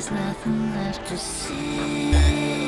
there's nothing left to see.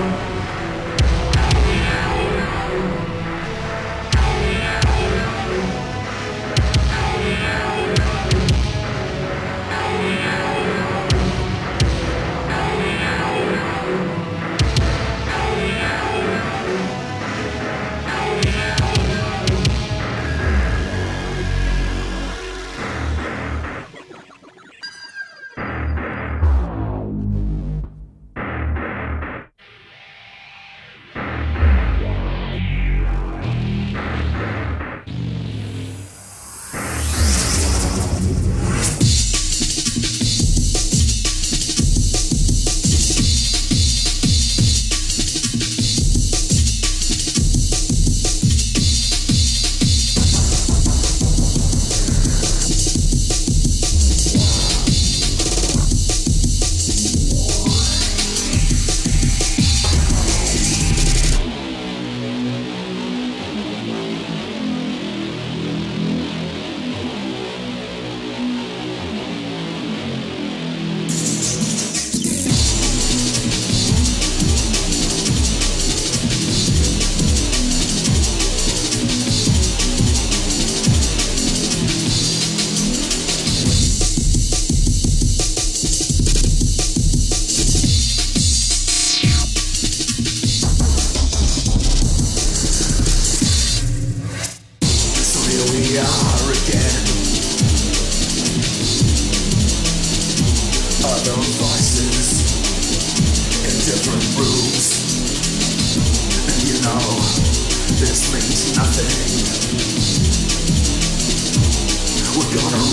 you.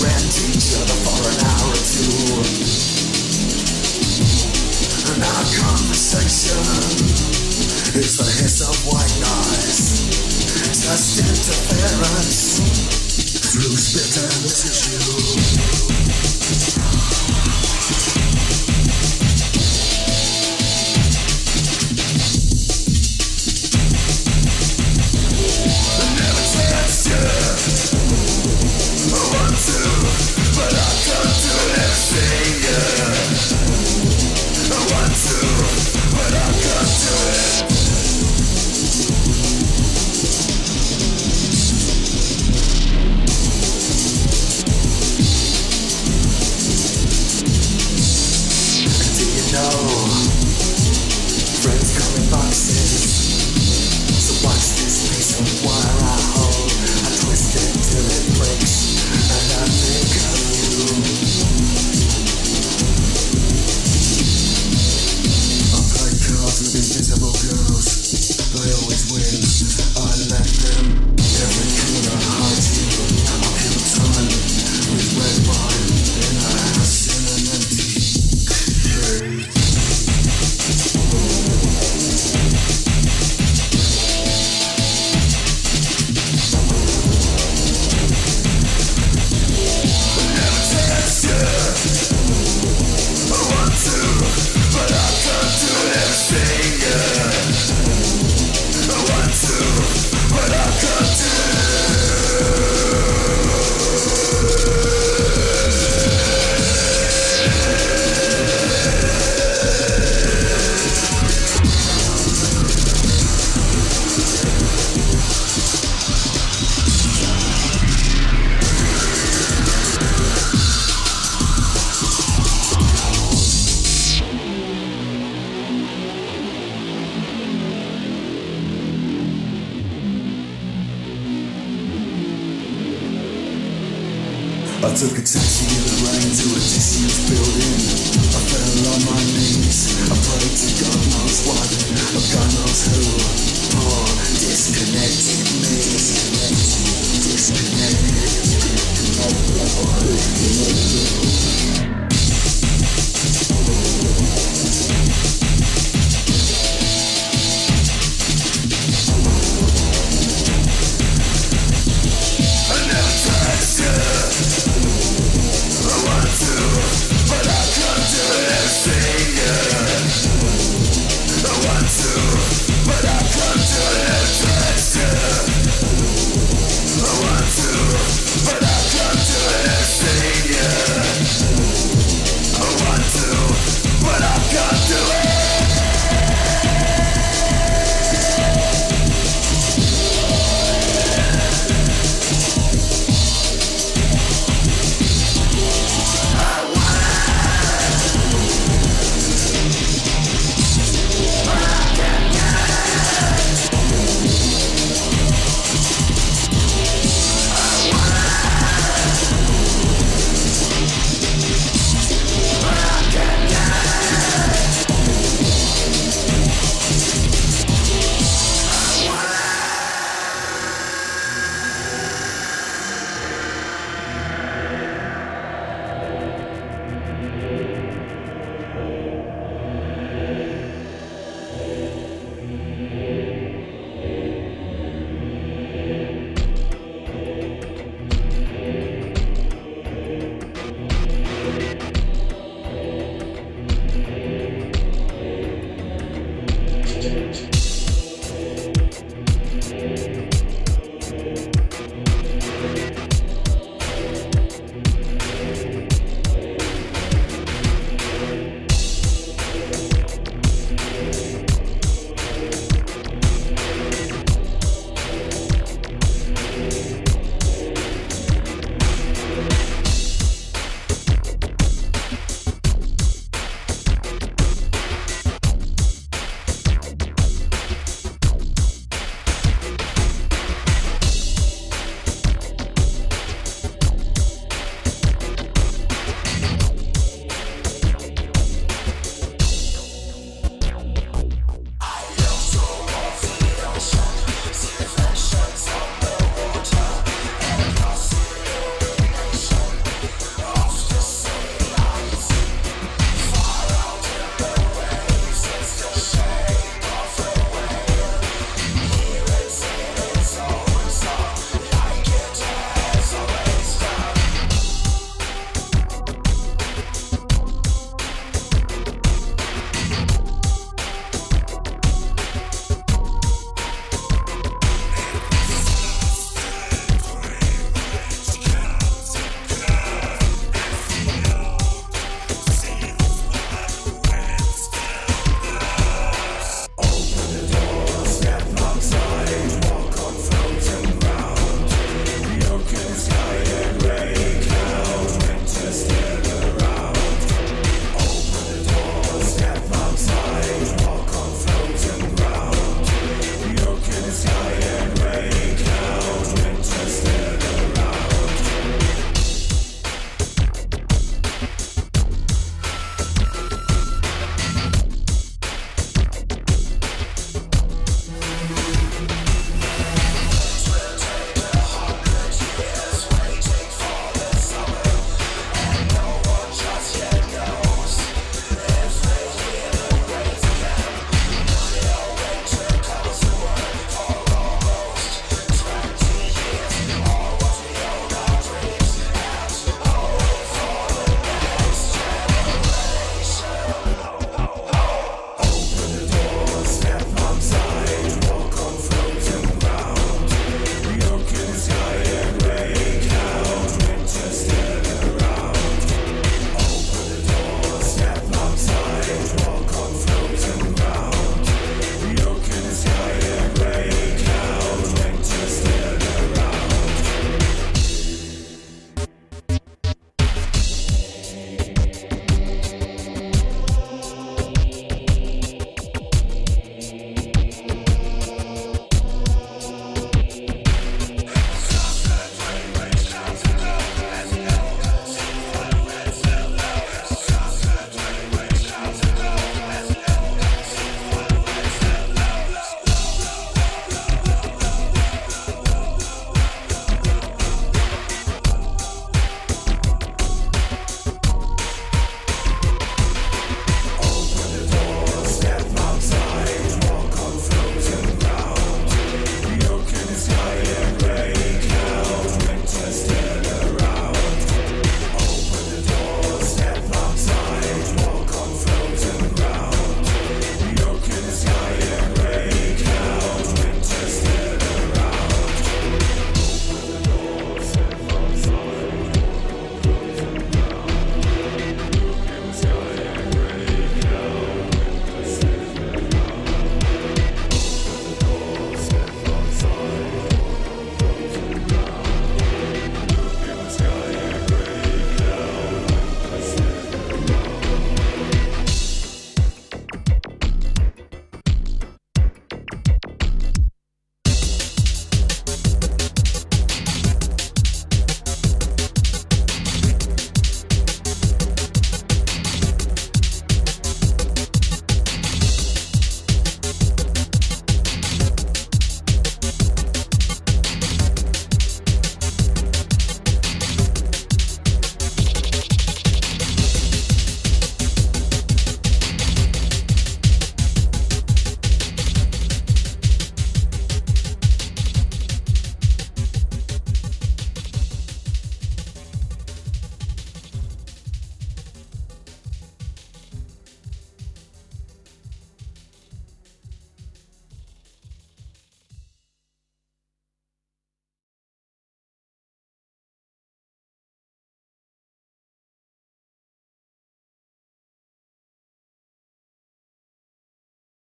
friend each other for an hour or two. And our conversation is the hiss of white noise, just interference through spit and tissue.